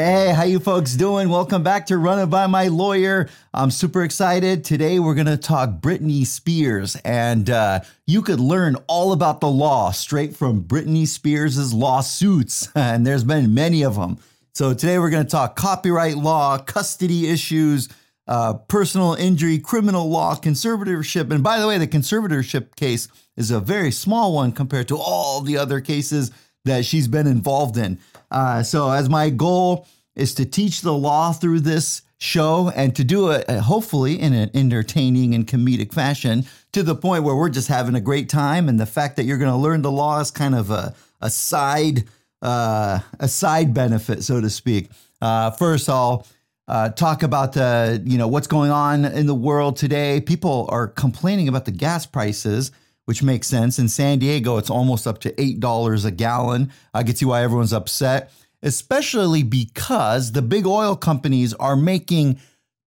Hey, how you folks doing? Welcome back to Run It By My Lawyer. I'm super excited. Today we're going to talk Britney Spears, and uh, you could learn all about the law straight from Britney Spears' lawsuits, and there's been many of them. So today we're going to talk copyright law, custody issues, uh, personal injury, criminal law, conservatorship. And by the way, the conservatorship case is a very small one compared to all the other cases that she's been involved in. Uh, so, as my goal is to teach the law through this show and to do it uh, hopefully in an entertaining and comedic fashion to the point where we're just having a great time. And the fact that you're going to learn the law is kind of a, a side uh, a side benefit, so to speak. Uh, first, I'll uh, talk about the you know what's going on in the world today. People are complaining about the gas prices which makes sense. In San Diego, it's almost up to $8 a gallon. I can see why everyone's upset, especially because the big oil companies are making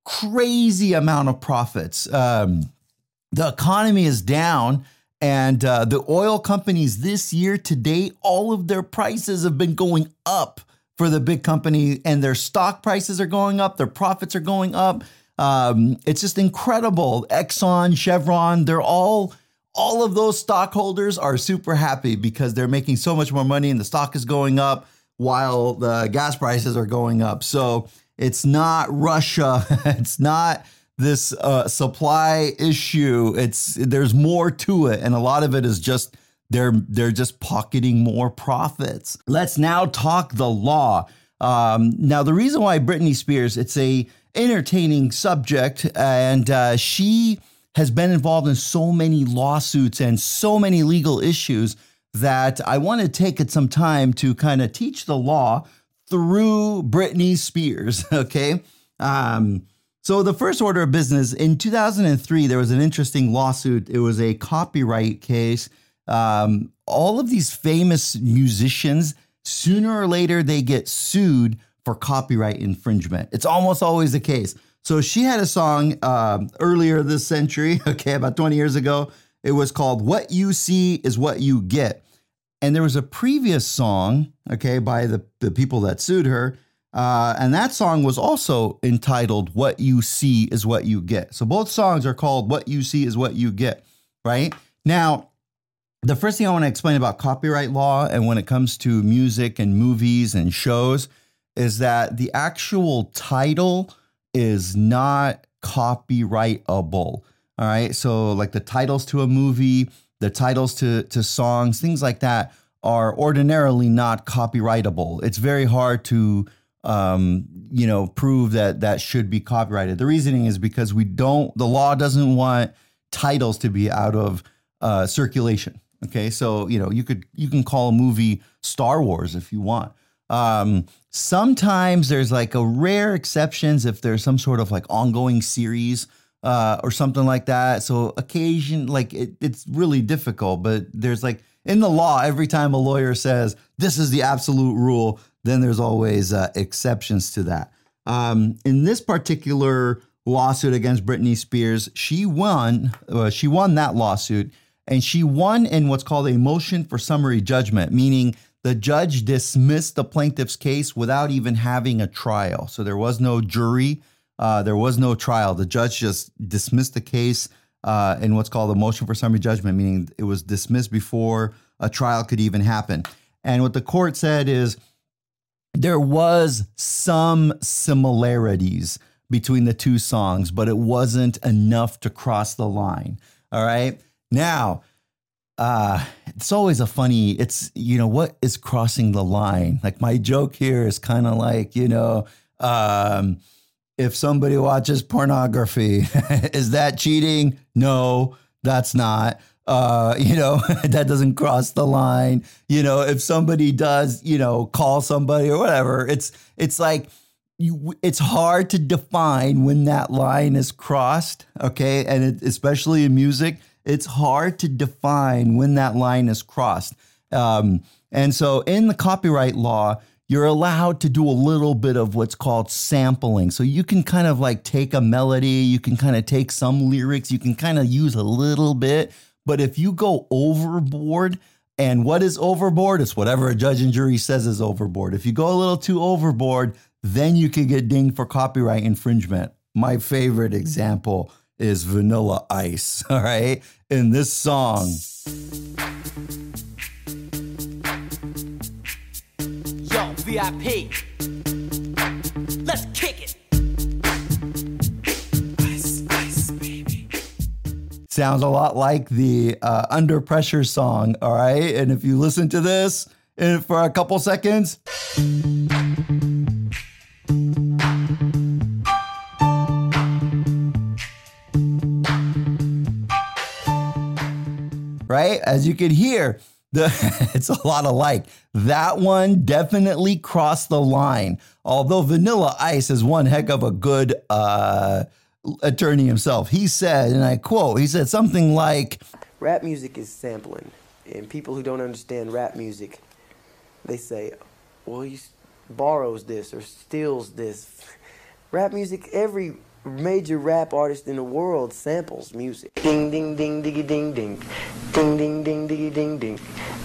crazy amount of profits. Um, the economy is down. And uh, the oil companies this year to date, all of their prices have been going up for the big company, and their stock prices are going up, their profits are going up. Um, it's just incredible. Exxon, Chevron, they're all all of those stockholders are super happy because they're making so much more money and the stock is going up while the gas prices are going up. So it's not Russia. it's not this uh, supply issue. It's there's more to it, and a lot of it is just they're they're just pocketing more profits. Let's now talk the law. Um, now, the reason why Britney Spears, it's a entertaining subject, and uh, she has been involved in so many lawsuits and so many legal issues that I want to take it some time to kind of teach the law through Britney Spears. Okay. Um, so, the first order of business in 2003, there was an interesting lawsuit. It was a copyright case. Um, all of these famous musicians, sooner or later, they get sued for copyright infringement. It's almost always the case. So she had a song uh, earlier this century, okay, about 20 years ago. It was called What You See Is What You Get. And there was a previous song, okay, by the, the people that sued her. Uh, and that song was also entitled What You See Is What You Get. So both songs are called What You See Is What You Get, right? Now, the first thing I want to explain about copyright law and when it comes to music and movies and shows is that the actual title is not copyrightable. All right. So, like the titles to a movie, the titles to, to songs, things like that are ordinarily not copyrightable. It's very hard to, um, you know, prove that that should be copyrighted. The reasoning is because we don't, the law doesn't want titles to be out of uh, circulation. Okay. So, you know, you could, you can call a movie Star Wars if you want. Um, sometimes there's like a rare exceptions if there's some sort of like ongoing series uh, or something like that. So occasion like it, it's really difficult, but there's like in the law, every time a lawyer says this is the absolute rule, then there's always uh, exceptions to that. Um, in this particular lawsuit against Britney Spears, she won. Uh, she won that lawsuit, and she won in what's called a motion for summary judgment, meaning the judge dismissed the plaintiff's case without even having a trial. So there was no jury, uh, there was no trial. The judge just dismissed the case uh, in what's called a motion for summary judgment, meaning it was dismissed before a trial could even happen. And what the court said is there was some similarities between the two songs, but it wasn't enough to cross the line. All right. Now, uh, it's always a funny, it's, you know, what is crossing the line? Like my joke here is kind of like, you know, um, if somebody watches pornography, is that cheating? No, that's not. Uh, you know, that doesn't cross the line. You know, if somebody does, you know, call somebody or whatever, it's it's like you, it's hard to define when that line is crossed. Okay, and it, especially in music, it's hard to define when that line is crossed. Um, and so in the copyright law, you're allowed to do a little bit of what's called sampling. So you can kind of like take a melody, you can kind of take some lyrics, you can kind of use a little bit. But if you go overboard, and what is overboard? It's whatever a judge and jury says is overboard. If you go a little too overboard, then you can get dinged for copyright infringement. My favorite example is Vanilla Ice, all right? In this song. Yo, VIP. Let's kick it. Ice, ice, baby. Sounds a lot like the uh, Under Pressure song, all right? And if you listen to this in, for a couple seconds, right? As you can hear, the, it's a lot of like. That one definitely crossed the line. Although Vanilla Ice is one heck of a good uh, attorney himself. He said, and I quote, he said something like, Rap music is sampling, and people who don't understand rap music, they say, "Well, he borrows this or steals this." Rap music, every major rap artist in the world samples music. Ding ding ding diggy ding ding, ding ding ding diggy ding ding,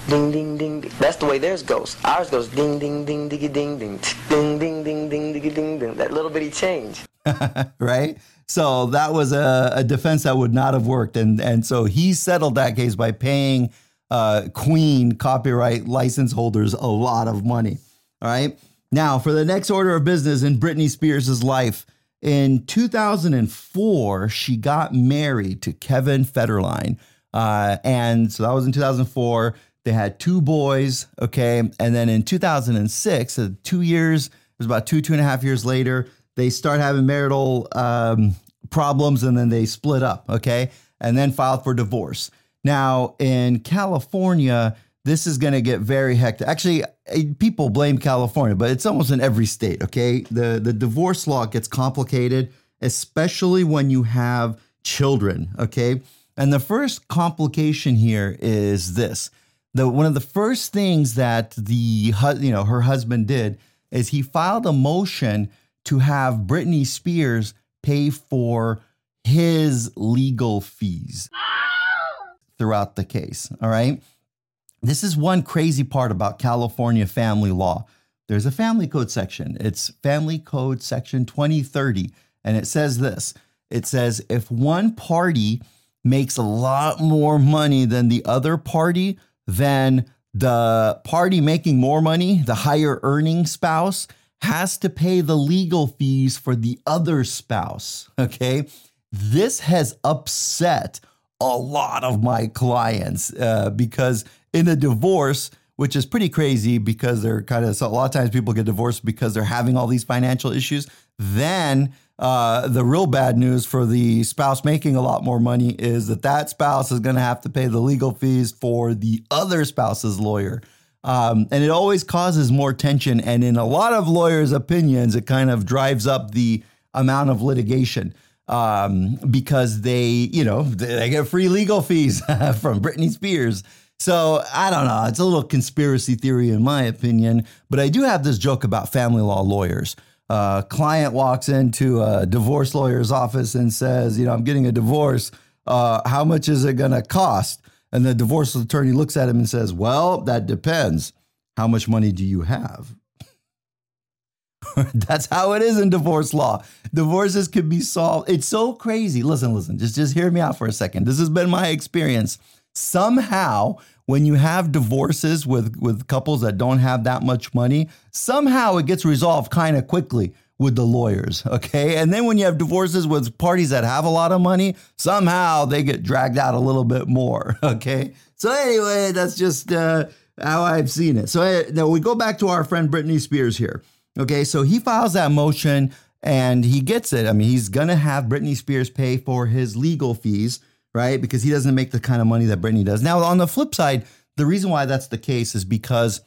ding ding ding. That's the way theirs goes. Ours goes ding ding ding diggy ding ding, ding ding ding ding diggy ding ding. That little bitty change. right? So that was a, a defense that would not have worked. And, and so he settled that case by paying uh, Queen copyright license holders a lot of money. All right. Now, for the next order of business in Britney Spears' life, in 2004, she got married to Kevin Federline. Uh, and so that was in 2004. They had two boys. Okay. And then in 2006, so two years, it was about two, two and a half years later, they start having marital um, problems and then they split up. Okay. And then filed for divorce. Now, in California, this is going to get very hectic. Actually, eh, people blame California, but it's almost in every state. Okay, the the divorce law gets complicated, especially when you have children. Okay, and the first complication here is this: the one of the first things that the you know her husband did is he filed a motion to have Britney Spears pay for his legal fees throughout the case. All right. This is one crazy part about California family law. There's a family code section. It's Family Code Section 2030. And it says this it says, if one party makes a lot more money than the other party, then the party making more money, the higher earning spouse, has to pay the legal fees for the other spouse. Okay. This has upset a lot of my clients uh, because in a divorce, which is pretty crazy because they're kind of so a lot of times people get divorced because they're having all these financial issues. Then uh, the real bad news for the spouse making a lot more money is that that spouse is going to have to pay the legal fees for the other spouse's lawyer. Um, and it always causes more tension. And in a lot of lawyers' opinions, it kind of drives up the amount of litigation um, because they, you know, they get free legal fees from Britney Spears. So I don't know. It's a little conspiracy theory, in my opinion. But I do have this joke about family law lawyers. Uh, client walks into a divorce lawyer's office and says, "You know, I'm getting a divorce. Uh, how much is it going to cost?" And the divorce attorney looks at him and says, "Well, that depends. How much money do you have?" That's how it is in divorce law. Divorces can be solved. It's so crazy. Listen, listen, just, just hear me out for a second. This has been my experience. Somehow, when you have divorces with, with couples that don't have that much money, somehow it gets resolved kind of quickly with the lawyers. Okay. And then when you have divorces with parties that have a lot of money, somehow they get dragged out a little bit more. Okay. So, anyway, that's just uh, how I've seen it. So, uh, now we go back to our friend Britney Spears here. Okay, so he files that motion and he gets it. I mean, he's gonna have Britney Spears pay for his legal fees, right? Because he doesn't make the kind of money that Britney does. Now, on the flip side, the reason why that's the case is because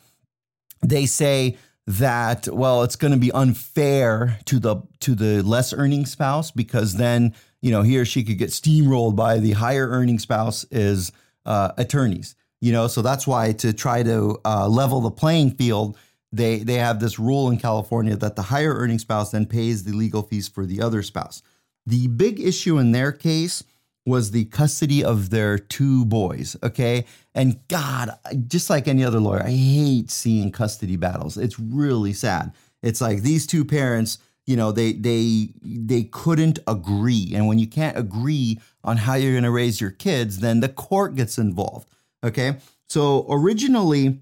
they say that well, it's going to be unfair to the to the less earning spouse because then you know he or she could get steamrolled by the higher earning spouse is uh, attorneys. You know, so that's why to try to uh, level the playing field they they have this rule in California that the higher earning spouse then pays the legal fees for the other spouse. The big issue in their case was the custody of their two boys, okay? And God, just like any other lawyer, I hate seeing custody battles. It's really sad. It's like these two parents, you know, they they they couldn't agree. And when you can't agree on how you're going to raise your kids, then the court gets involved. Okay? So originally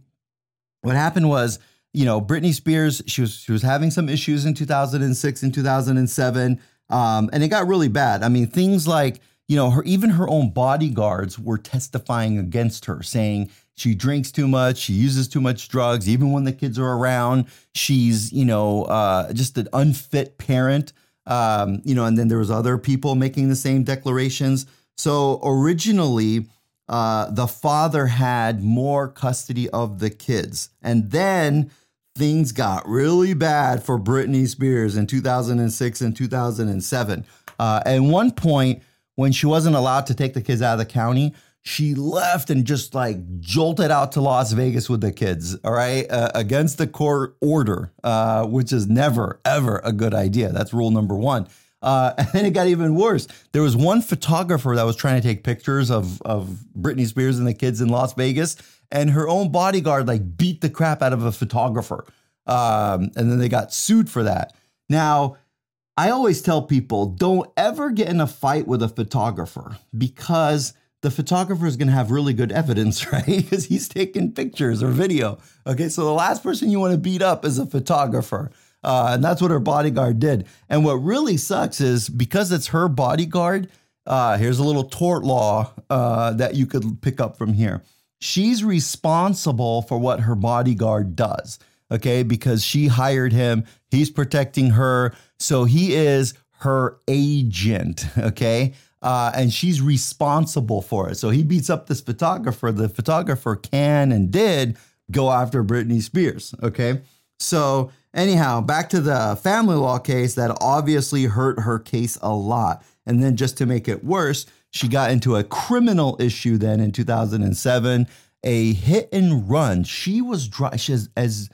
what happened was, you know, Britney Spears, she was she was having some issues in 2006 and 2007. Um, and it got really bad. I mean, things like, you know, her even her own bodyguards were testifying against her, saying she drinks too much, she uses too much drugs, even when the kids are around. She's, you know, uh, just an unfit parent. Um, you know, and then there was other people making the same declarations. So originally, uh, the father had more custody of the kids, and then things got really bad for Britney Spears in 2006 and 2007. Uh, at one point, when she wasn't allowed to take the kids out of the county, she left and just like jolted out to Las Vegas with the kids, all right, uh, against the court order, uh, which is never, ever a good idea. That's rule number one. Uh, and then it got even worse. There was one photographer that was trying to take pictures of, of Britney Spears and the kids in Las Vegas, and her own bodyguard like beat the crap out of a photographer. Um, and then they got sued for that. Now, I always tell people don't ever get in a fight with a photographer because the photographer is going to have really good evidence, right? Because he's taking pictures or video. Okay, so the last person you want to beat up is a photographer. Uh, and that's what her bodyguard did. And what really sucks is because it's her bodyguard, uh, here's a little tort law uh, that you could pick up from here. She's responsible for what her bodyguard does, okay? Because she hired him, he's protecting her. So he is her agent, okay? Uh, and she's responsible for it. So he beats up this photographer. The photographer can and did go after Britney Spears, okay? So, anyhow, back to the family law case that obviously hurt her case a lot. And then just to make it worse, she got into a criminal issue then in 2007, a hit and run. She was dri- she's as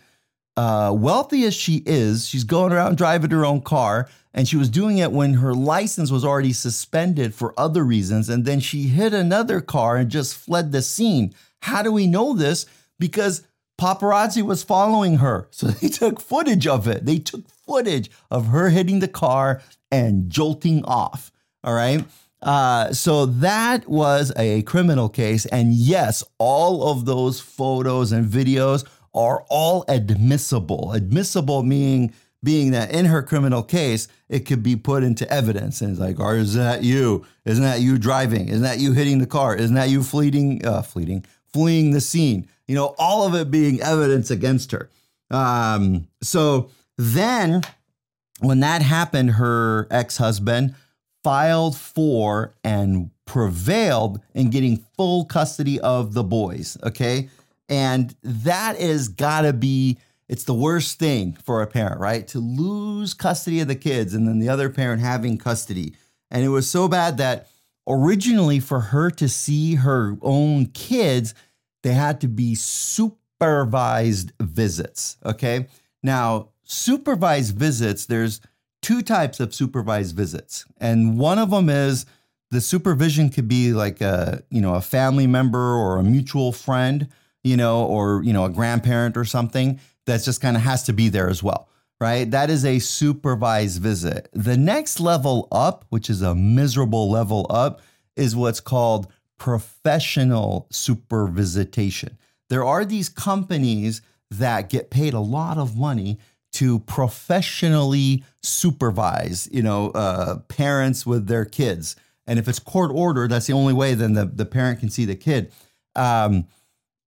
uh, wealthy as she is, she's going around driving her own car, and she was doing it when her license was already suspended for other reasons. And then she hit another car and just fled the scene. How do we know this? Because paparazzi was following her. So they took footage of it. They took footage of her hitting the car and jolting off. All right. Uh, so that was a criminal case. And yes, all of those photos and videos are all admissible. Admissible meaning being that in her criminal case, it could be put into evidence. And it's like, or is that you? Isn't that you driving? Isn't that you hitting the car? Isn't that you fleeting, uh, fleeting, fleeing the scene? You know, all of it being evidence against her. Um, so then when that happened, her ex husband filed for and prevailed in getting full custody of the boys. Okay. And that is gotta be, it's the worst thing for a parent, right? To lose custody of the kids and then the other parent having custody. And it was so bad that originally for her to see her own kids, they had to be supervised visits. Okay. Now, supervised visits, there's two types of supervised visits. And one of them is the supervision could be like a, you know, a family member or a mutual friend, you know, or, you know, a grandparent or something that's just kind of has to be there as well. Right. That is a supervised visit. The next level up, which is a miserable level up, is what's called professional supervisitation. There are these companies that get paid a lot of money to professionally supervise, you know, uh, parents with their kids. And if it's court order, that's the only way then the, the parent can see the kid. Um,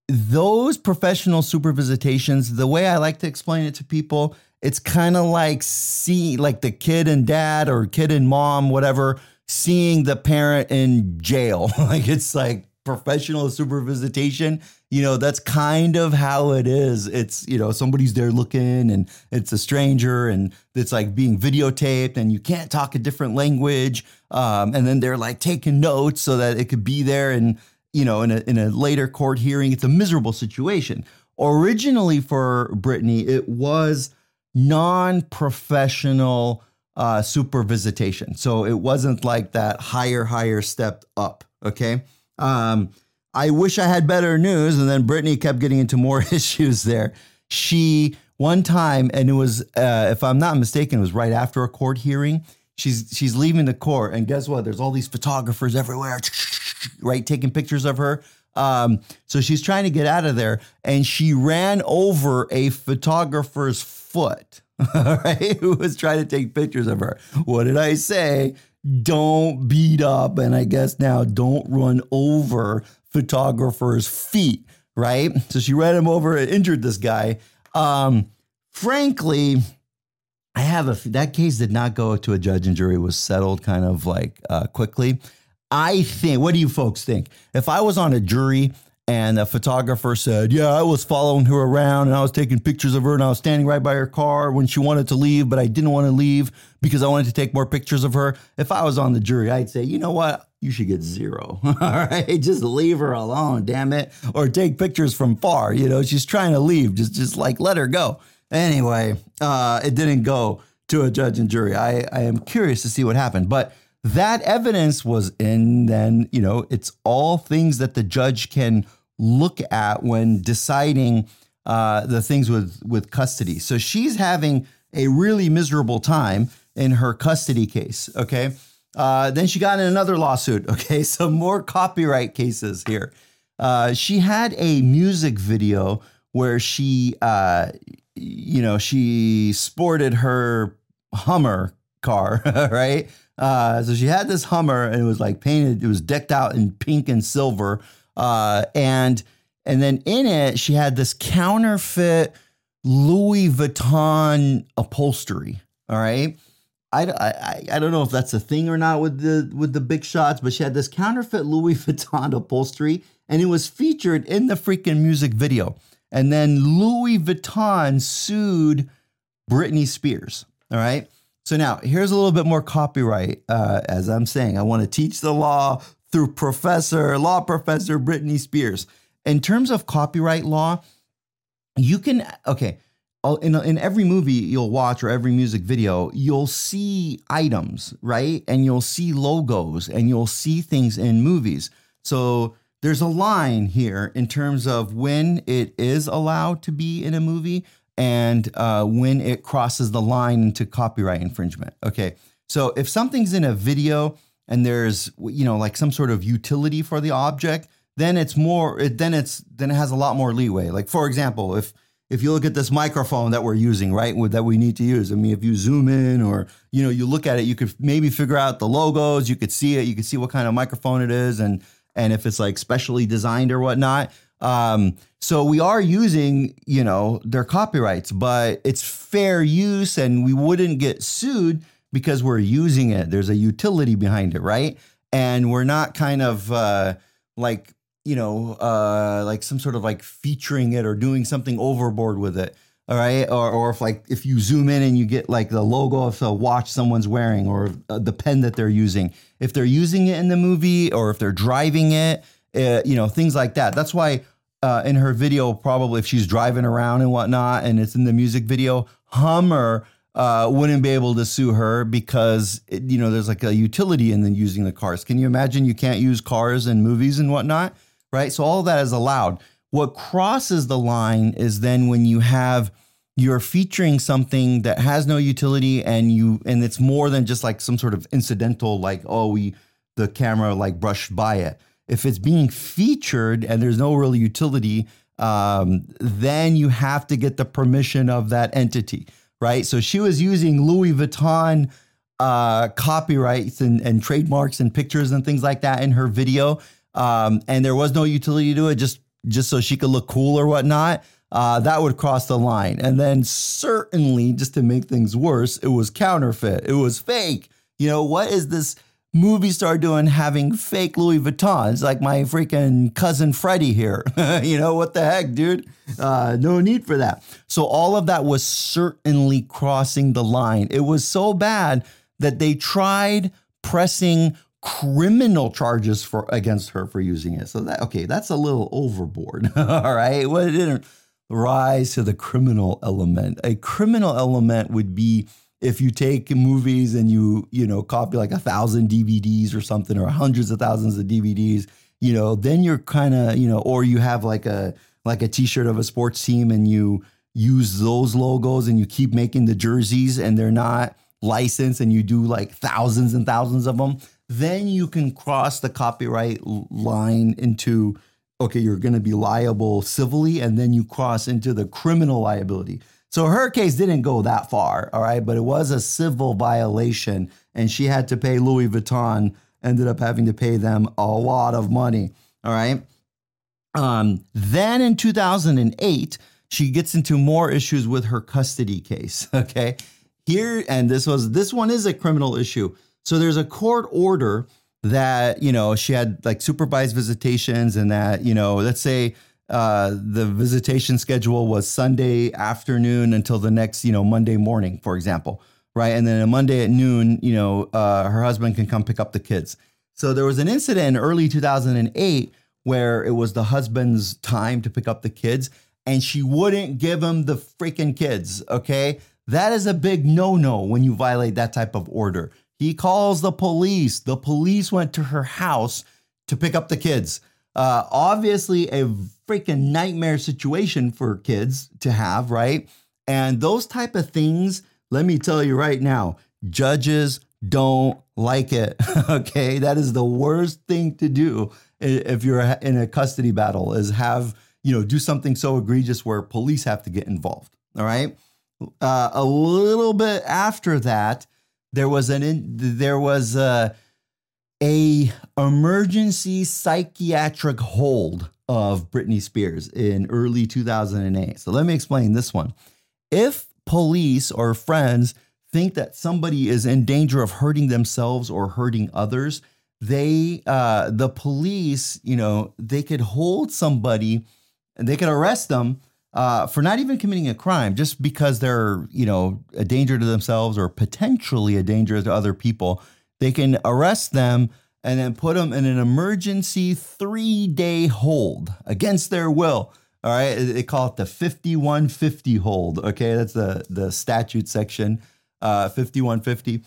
those professional supervisitations, the way I like to explain it to people, it's kind of like see like the kid and dad or kid and mom, whatever, seeing the parent in jail. like it's like professional supervisitation. You know, that's kind of how it is. It's, you know, somebody's there looking and it's a stranger and it's like being videotaped and you can't talk a different language. Um, and then they're like taking notes so that it could be there and, you know, in a, in a later court hearing. It's a miserable situation. Originally for Britney, it was non professional uh, supervisitation. So it wasn't like that higher, higher step up. Okay. Um, I wish I had better news. And then Britney kept getting into more issues there. She one time, and it was, uh, if I'm not mistaken, it was right after a court hearing. She's she's leaving the court, and guess what? There's all these photographers everywhere, right, taking pictures of her. Um, so she's trying to get out of there, and she ran over a photographer's foot. All right, who was trying to take pictures of her? What did I say? Don't beat up, and I guess now don't run over photographers' feet. Right. So she ran him over and injured this guy. Um, frankly, I have a that case did not go to a judge and jury. Was settled kind of like uh, quickly. I think. What do you folks think? If I was on a jury and a photographer said, "Yeah, I was following her around and I was taking pictures of her and I was standing right by her car when she wanted to leave, but I didn't want to leave because I wanted to take more pictures of her." If I was on the jury, I'd say, "You know what? You should get zero. All right, just leave her alone, damn it, or take pictures from far. You know, she's trying to leave. Just, just like let her go." Anyway, uh, it didn't go to a judge and jury. I, I am curious to see what happened, but that evidence was in. Then you know, it's all things that the judge can look at when deciding uh, the things with with custody. So she's having a really miserable time in her custody case. Okay. Uh, then she got in another lawsuit. Okay, some more copyright cases here. Uh, she had a music video where she, uh, you know, she sported her Hummer car, right? Uh, so she had this Hummer and it was like painted, it was decked out in pink and silver. Uh, and and then in it, she had this counterfeit Louis Vuitton upholstery. All right. I, I, I don't know if that's a thing or not with the with the big shots, but she had this counterfeit Louis Vuitton upholstery, and it was featured in the freaking music video. And then Louis Vuitton sued Britney Spears. All right. So now here's a little bit more copyright. Uh, as I'm saying, I want to teach the law through Professor, law professor Britney Spears. In terms of copyright law, you can, okay, in, in every movie you'll watch or every music video, you'll see items, right? And you'll see logos and you'll see things in movies. So there's a line here in terms of when it is allowed to be in a movie and uh, when it crosses the line into copyright infringement. Okay, so if something's in a video and there's you know like some sort of utility for the object, then it's more. It, then it's then it has a lot more leeway. Like for example, if if you look at this microphone that we're using, right, that we need to use. I mean, if you zoom in or you know you look at it, you could maybe figure out the logos. You could see it. You could see what kind of microphone it is, and and if it's like specially designed or whatnot. Um, so we are using, you know, their copyrights, but it's fair use and we wouldn't get sued because we're using it. There's a utility behind it, right? And we're not kind of uh, like, you know, uh, like some sort of like featuring it or doing something overboard with it. All right. Or, or if like, if you zoom in and you get like the logo of a watch someone's wearing or uh, the pen that they're using, if they're using it in the movie or if they're driving it, uh, you know, things like that. That's why uh, in her video, probably if she's driving around and whatnot, and it's in the music video, Hummer uh, wouldn't be able to sue her because it, you know there's like a utility in then using the cars. Can you imagine you can't use cars in movies and whatnot, right? So all that is allowed. What crosses the line is then when you have you're featuring something that has no utility and you and it's more than just like some sort of incidental like oh we the camera like brushed by it if it's being featured and there's no real utility, um, then you have to get the permission of that entity, right? So she was using Louis Vuitton uh, copyrights and, and trademarks and pictures and things like that in her video, um, and there was no utility to it, just just so she could look cool or whatnot. Uh, that would cross the line. And then certainly, just to make things worse, it was counterfeit. It was fake. You know what is this? Movie star doing having fake Louis Vuittons like my freaking cousin Freddie here. you know, what the heck, dude? Uh, no need for that. So, all of that was certainly crossing the line. It was so bad that they tried pressing criminal charges for against her for using it. So that okay, that's a little overboard. All right. Well, it didn't rise to the criminal element. A criminal element would be if you take movies and you you know copy like a thousand DVDs or something or hundreds of thousands of DVDs, you know, then you're kind of you know, or you have like a like a T-shirt of a sports team and you use those logos and you keep making the jerseys and they're not licensed and you do like thousands and thousands of them, then you can cross the copyright line into okay, you're going to be liable civilly and then you cross into the criminal liability. So her case didn't go that far, all right, but it was a civil violation and she had to pay Louis Vuitton, ended up having to pay them a lot of money, all right? Um, then in 2008, she gets into more issues with her custody case. Okay. Here, and this was this one is a criminal issue. So there's a court order that, you know, she had like supervised visitations and that, you know, let's say uh, the visitation schedule was Sunday afternoon until the next, you know, Monday morning, for example. Right. And then a Monday at noon, you know, uh, her husband can come pick up the kids. So there was an incident in early 2008 where it was the husband's time to pick up the kids and she wouldn't give him the freaking kids. Okay. That is a big no no when you violate that type of order. He calls the police. The police went to her house to pick up the kids. Uh, obviously, a freaking nightmare situation for kids to have, right? And those type of things, let me tell you right now, judges don't like it. okay, that is the worst thing to do if you're in a custody battle is have you know do something so egregious where police have to get involved. All right. Uh, a little bit after that, there was an in, there was a, a emergency psychiatric hold of Britney Spears in early 2008. So let me explain this one. If police or friends think that somebody is in danger of hurting themselves or hurting others, they uh, the police, you know, they could hold somebody they could arrest them uh, for not even committing a crime, just because they're you know a danger to themselves or potentially a danger to other people. They can arrest them and then put them in an emergency three day hold against their will. All right, they call it the 5150 hold. Okay, that's the the statute section, uh, 5150,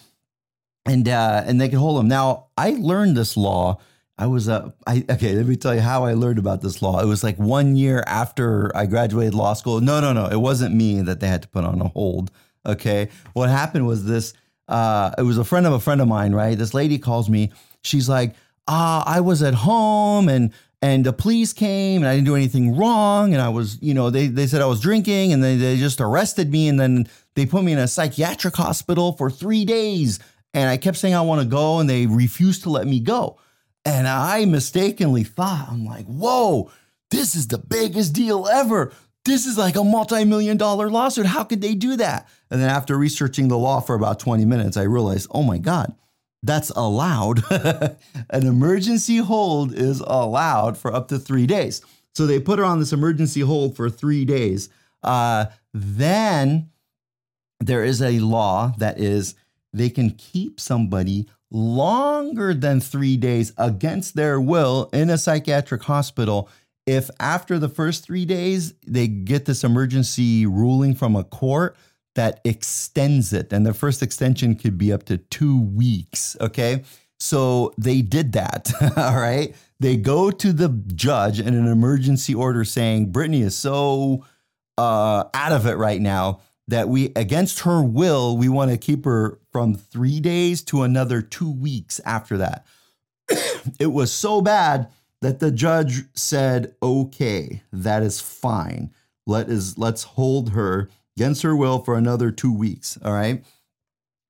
and uh, and they can hold them. Now, I learned this law. I was uh, I okay. Let me tell you how I learned about this law. It was like one year after I graduated law school. No, no, no. It wasn't me that they had to put on a hold. Okay, what happened was this. Uh, it was a friend of a friend of mine. Right, this lady calls me. She's like, ah, I was at home and and the police came and I didn't do anything wrong. And I was, you know, they, they said I was drinking and they, they just arrested me. And then they put me in a psychiatric hospital for three days. And I kept saying I want to go and they refused to let me go. And I mistakenly thought, I'm like, whoa, this is the biggest deal ever. This is like a multi million dollar lawsuit. How could they do that? And then after researching the law for about 20 minutes, I realized, oh my God, that's allowed. An emergency hold is allowed for up to three days. So they put her on this emergency hold for three days. Uh, then there is a law that is they can keep somebody longer than three days against their will in a psychiatric hospital if after the first three days they get this emergency ruling from a court that extends it. And the first extension could be up to two weeks. Okay. So they did that. all right. They go to the judge in an emergency order saying Britney is so uh, out of it right now that we, against her will, we want to keep her from three days to another two weeks after that. it was so bad that the judge said, okay, that is fine. Let is let's hold her against her will for another two weeks. All right.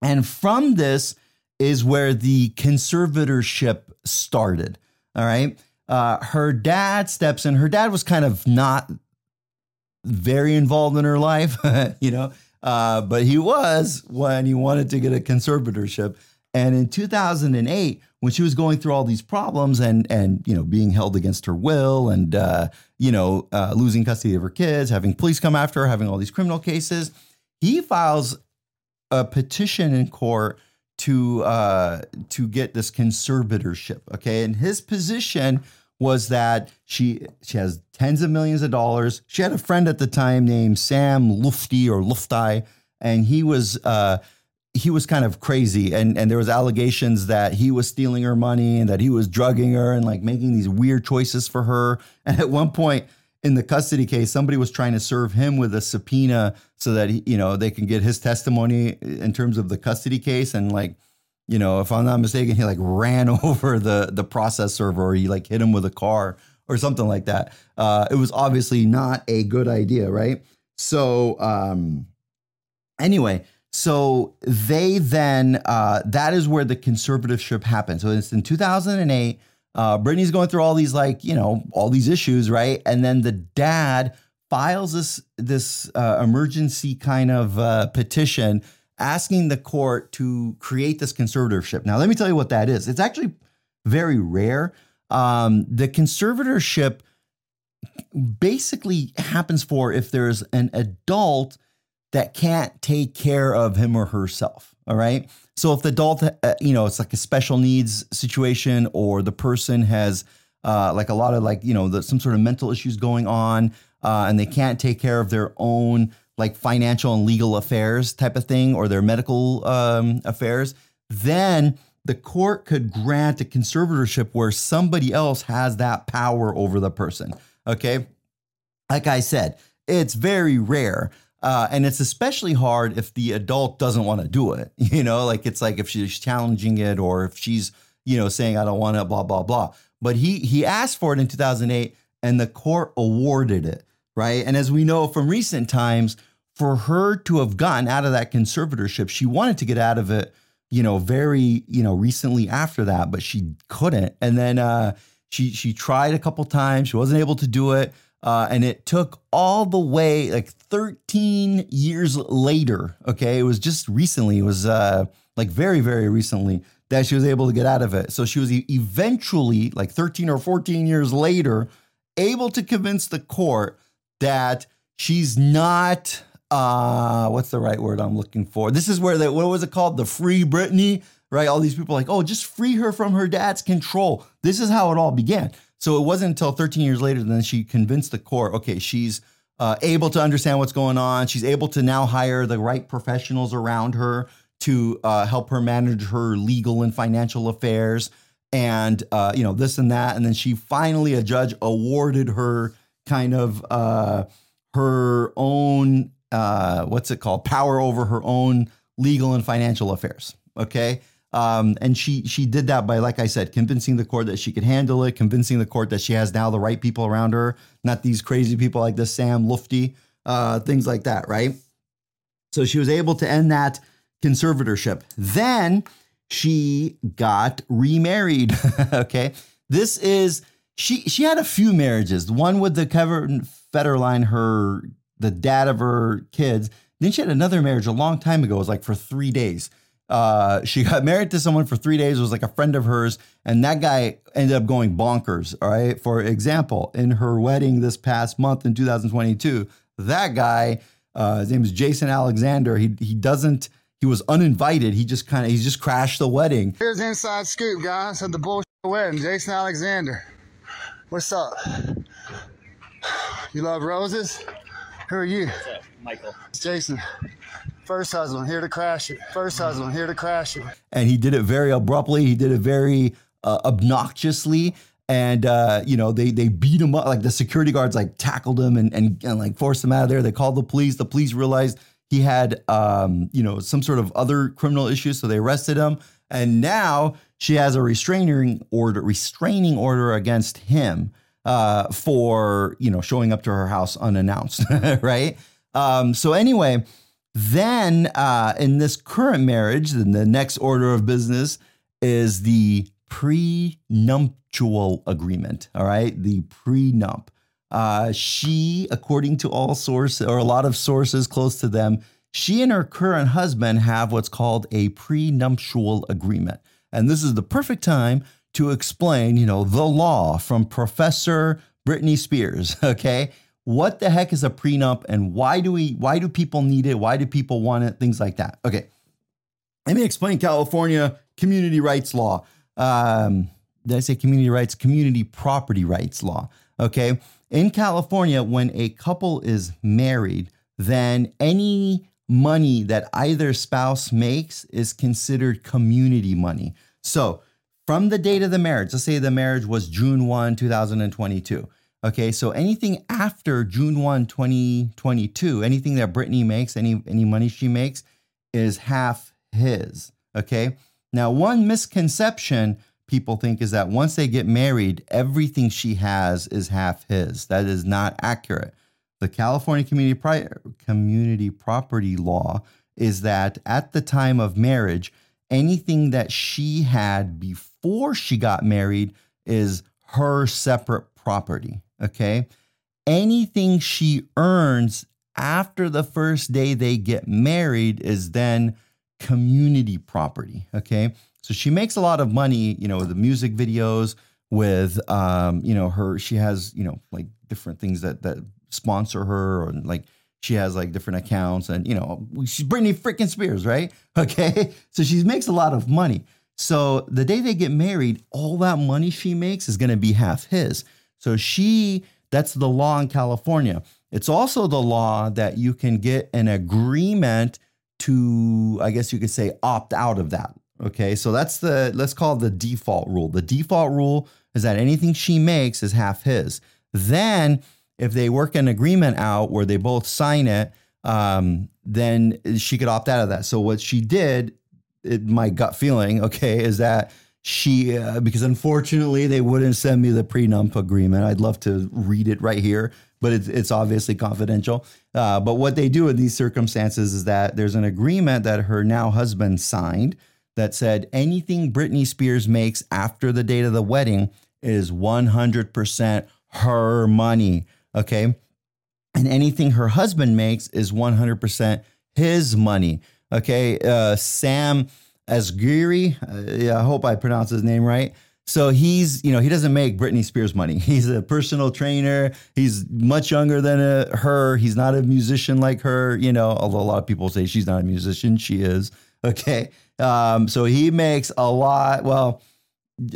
And from this is where the conservatorship started. All right. Uh, her dad steps in. Her dad was kind of not very involved in her life, you know, uh, but he was when he wanted to get a conservatorship. And in 2008, when she was going through all these problems and and you know being held against her will and uh, you know uh, losing custody of her kids, having police come after her, having all these criminal cases, he files a petition in court to uh, to get this conservatorship. Okay, and his position was that she she has tens of millions of dollars. She had a friend at the time named Sam Lufty or Luftai, and he was uh, he was kind of crazy and and there was allegations that he was stealing her money and that he was drugging her and like making these weird choices for her and at one point in the custody case, somebody was trying to serve him with a subpoena so that he, you know they can get his testimony in terms of the custody case. And like, you know, if I'm not mistaken, he like ran over the the process server, or he like hit him with a car or something like that. Uh, it was obviously not a good idea, right? So, um, anyway, so they then uh, that is where the conservatorship happened. So it's in 2008. Uh, Britney's going through all these like you know all these issues, right? And then the dad files this this uh, emergency kind of uh, petition asking the court to create this conservatorship. Now, let me tell you what that is. It's actually very rare. Um, the conservatorship basically happens for if there's an adult that can't take care of him or herself. All right. So if the adult, uh, you know, it's like a special needs situation, or the person has uh, like a lot of like you know the, some sort of mental issues going on, uh, and they can't take care of their own like financial and legal affairs type of thing, or their medical um, affairs, then the court could grant a conservatorship where somebody else has that power over the person. Okay. Like I said, it's very rare. Uh, and it's especially hard if the adult doesn't want to do it. You know, like it's like if she's challenging it or if she's, you know, saying, I don't want it, blah, blah, blah. But he he asked for it in 2008 and the court awarded it. Right. And as we know from recent times, for her to have gotten out of that conservatorship, she wanted to get out of it, you know, very, you know, recently after that, but she couldn't. And then uh, she she tried a couple times, she wasn't able to do it. Uh, and it took all the way like 13 years later. Okay, it was just recently. It was uh, like very, very recently that she was able to get out of it. So she was eventually, like 13 or 14 years later, able to convince the court that she's not. Uh, what's the right word I'm looking for? This is where the what was it called? The free Britney, right? All these people like, oh, just free her from her dad's control. This is how it all began. So it wasn't until 13 years later then she convinced the court, okay, she's uh, able to understand what's going on. She's able to now hire the right professionals around her to uh, help her manage her legal and financial affairs, and uh, you know this and that. And then she finally, a judge awarded her kind of uh, her own uh, what's it called power over her own legal and financial affairs. Okay. Um, and she she did that by, like I said, convincing the court that she could handle it, convincing the court that she has now the right people around her, not these crazy people like this Sam Lutfi, uh, things like that, right? So she was able to end that conservatorship. Then she got remarried. okay, this is she she had a few marriages. One with the Kevin Federline, her the dad of her kids. Then she had another marriage a long time ago. It was like for three days. Uh, she got married to someone for three days. It was like a friend of hers, and that guy ended up going bonkers. All right. For example, in her wedding this past month in 2022, that guy, uh, his name is Jason Alexander. He he doesn't. He was uninvited. He just kind of he just crashed the wedding. Here's inside scoop, guys, at the bullshit wedding. Jason Alexander. What's up? You love roses? Who are you? Michael. It's Jason. First husband, here to crash it. First husband, here to crash it. and he did it very abruptly. He did it very uh, obnoxiously, and uh, you know they they beat him up. Like the security guards like tackled him and, and and like forced him out of there. They called the police. The police realized he had um, you know some sort of other criminal issues, so they arrested him. And now she has a restraining order restraining order against him uh, for you know showing up to her house unannounced, right? Um, so anyway, then uh, in this current marriage, then the next order of business is the prenuptial agreement. All right, the prenup. Uh, she, according to all sources or a lot of sources close to them, she and her current husband have what's called a prenuptial agreement. And this is the perfect time to explain, you know, the law from Professor Britney Spears. Okay. What the heck is a prenup and why do we why do people need it? Why do people want it? Things like that. Okay. Let me explain California community rights law. Um, did I say community rights? Community property rights law. Okay. In California, when a couple is married, then any money that either spouse makes is considered community money. So, from the date of the marriage, let's say the marriage was June 1, 2022. Okay, so anything after June 1, 2022, anything that Britney makes, any any money she makes, is half his. Okay. Now, one misconception people think is that once they get married, everything she has is half his. That is not accurate. The California community Pri- community property law is that at the time of marriage, anything that she had before she got married is her separate property. Okay. Anything she earns after the first day they get married is then community property. Okay. So she makes a lot of money, you know, the music videos with, um, you know, her, she has, you know, like different things that, that sponsor her or like she has like different accounts and, you know, she's Britney freaking Spears, right? Okay. So she makes a lot of money. So the day they get married, all that money she makes is going to be half his. So she, that's the law in California. It's also the law that you can get an agreement to, I guess you could say, opt out of that. Okay. So that's the, let's call it the default rule. The default rule is that anything she makes is half his. Then, if they work an agreement out where they both sign it, um, then she could opt out of that. So what she did, it, my gut feeling, okay, is that she uh, because unfortunately they wouldn't send me the prenup agreement. I'd love to read it right here, but it's, it's obviously confidential. Uh, but what they do in these circumstances is that there's an agreement that her now husband signed that said anything Britney Spears makes after the date of the wedding is 100% her money. Okay. And anything her husband makes is 100% his money. Okay. Uh, Sam Asghari, uh, I hope I pronounced his name right. So he's, you know, he doesn't make Britney Spears money. He's a personal trainer. He's much younger than uh, her. He's not a musician like her, you know, although a lot of people say she's not a musician. She is. Okay. Um, so he makes a lot. Well,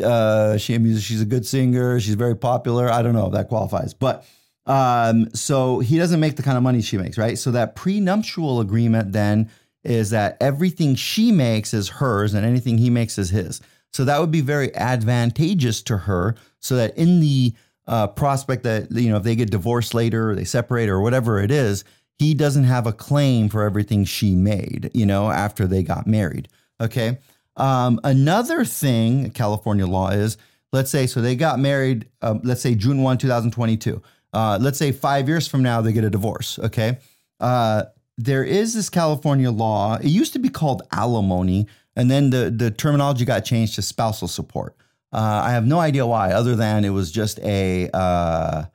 uh, she she's a good singer. She's very popular. I don't know if that qualifies, but um, so he doesn't make the kind of money she makes, right? So that prenuptial agreement then is that everything she makes is hers and anything he makes is his. So that would be very advantageous to her so that in the uh, prospect that, you know, if they get divorced later or they separate or whatever it is, he doesn't have a claim for everything she made, you know, after they got married. Okay. Um, another thing California law is, let's say, so they got married, um, let's say June 1, 2022. Uh, let's say five years from now, they get a divorce. Okay. Uh, there is this California law. It used to be called alimony, and then the, the terminology got changed to spousal support. Uh, I have no idea why, other than it was just a uh,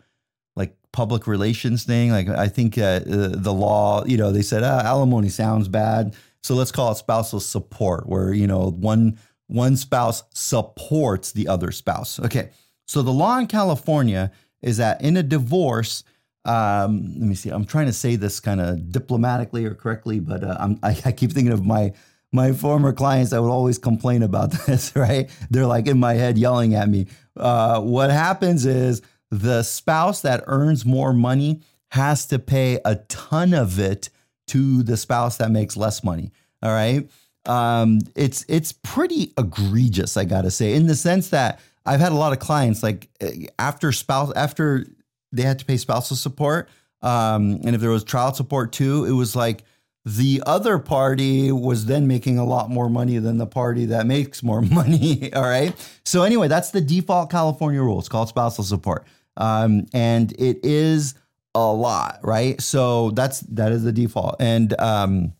like public relations thing. Like I think uh, the law, you know, they said ah, alimony sounds bad, so let's call it spousal support, where you know one one spouse supports the other spouse. Okay, so the law in California is that in a divorce um, let me see. I'm trying to say this kind of diplomatically or correctly, but uh, I, I keep thinking of my my former clients that would always complain about this. Right? They're like in my head yelling at me. Uh, what happens is the spouse that earns more money has to pay a ton of it to the spouse that makes less money. All right. Um, it's it's pretty egregious, I gotta say, in the sense that I've had a lot of clients like eh, after spouse after they had to pay spousal support. Um, and if there was child support too, it was like the other party was then making a lot more money than the party that makes more money. All right. So, anyway, that's the default California rule. It's called spousal support. Um, and it is a lot, right? So that's that is the default. And um,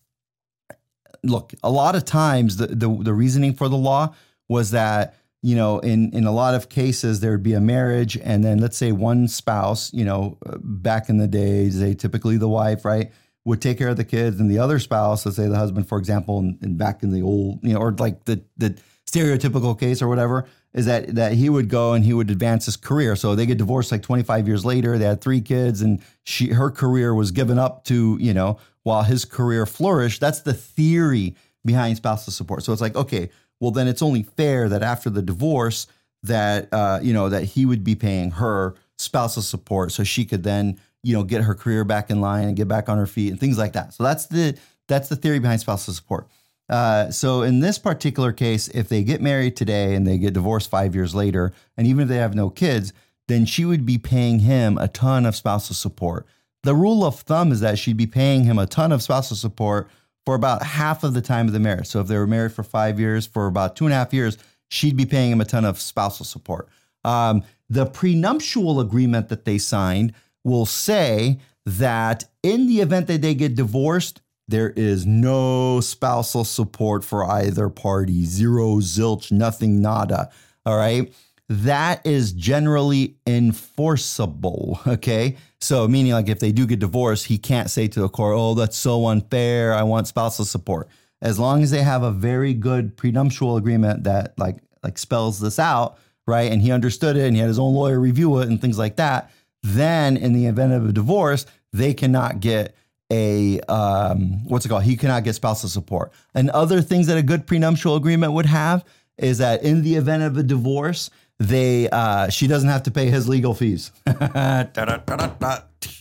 look, a lot of times the, the the reasoning for the law was that you know, in in a lot of cases, there would be a marriage, and then let's say one spouse, you know, uh, back in the days, they typically the wife, right, would take care of the kids, and the other spouse, let's say the husband, for example, and, and back in the old, you know, or like the the stereotypical case or whatever, is that that he would go and he would advance his career. So they get divorced like 25 years later. They had three kids, and she her career was given up to you know while his career flourished. That's the theory behind spousal support. So it's like okay well then it's only fair that after the divorce that uh, you know that he would be paying her spousal support so she could then you know get her career back in line and get back on her feet and things like that so that's the that's the theory behind spousal support uh, so in this particular case if they get married today and they get divorced five years later and even if they have no kids then she would be paying him a ton of spousal support. The rule of thumb is that she'd be paying him a ton of spousal support for about half of the time of the marriage. So if they were married for five years, for about two and a half years, she'd be paying him a ton of spousal support. Um, the prenuptial agreement that they signed will say that in the event that they get divorced, there is no spousal support for either party. Zero, zilch, nothing, nada. All right. That is generally enforceable. Okay. So, meaning like if they do get divorced, he can't say to the court, oh, that's so unfair. I want spousal support. As long as they have a very good prenuptial agreement that like like spells this out, right? And he understood it and he had his own lawyer review it and things like that, then in the event of a divorce, they cannot get a um, what's it called? He cannot get spousal support. And other things that a good prenuptial agreement would have is that in the event of a divorce, they uh, she doesn't have to pay his legal fees.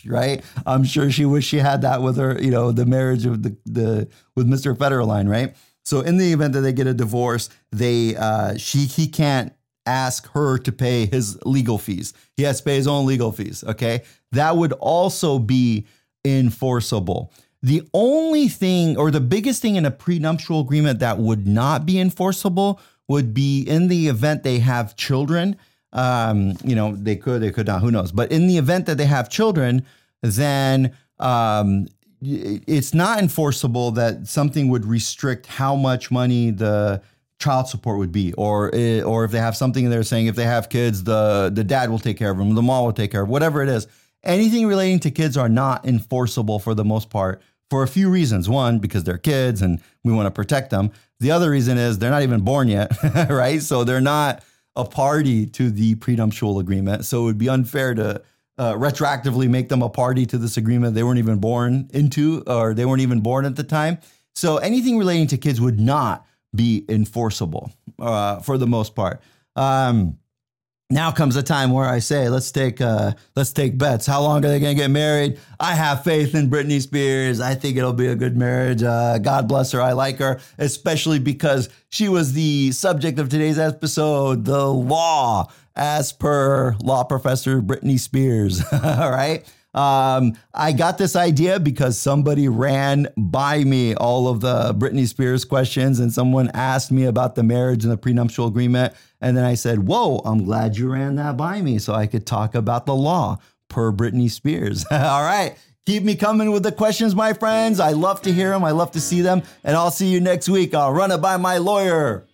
right? I'm sure she wished she had that with her, you know, the marriage of the the with Mr. Federline, right? So in the event that they get a divorce, they uh, she he can't ask her to pay his legal fees. He has to pay his own legal fees. Okay, that would also be enforceable. The only thing, or the biggest thing in a prenuptial agreement that would not be enforceable, would be in the event they have children. Um, you know, they could, they could not, who knows? But in the event that they have children, then um, it's not enforceable that something would restrict how much money the child support would be, or or if they have something in there saying if they have kids, the the dad will take care of them, the mom will take care of whatever it is. Anything relating to kids are not enforceable for the most part for a few reasons. One, because they're kids and we want to protect them. The other reason is they're not even born yet, right? So they're not a party to the prenuptial agreement. So it would be unfair to uh, retroactively make them a party to this agreement they weren't even born into or they weren't even born at the time. So anything relating to kids would not be enforceable uh, for the most part. Um, now comes a time where I say, let's take uh, let's take bets. How long are they going to get married? I have faith in Britney Spears. I think it'll be a good marriage. Uh, God bless her. I like her, especially because she was the subject of today's episode, the law, as per law professor Britney Spears. All right. Um, I got this idea because somebody ran by me all of the Britney Spears questions, and someone asked me about the marriage and the prenuptial agreement. And then I said, Whoa, I'm glad you ran that by me so I could talk about the law per Britney Spears. all right. Keep me coming with the questions, my friends. I love to hear them. I love to see them. And I'll see you next week. I'll run it by my lawyer.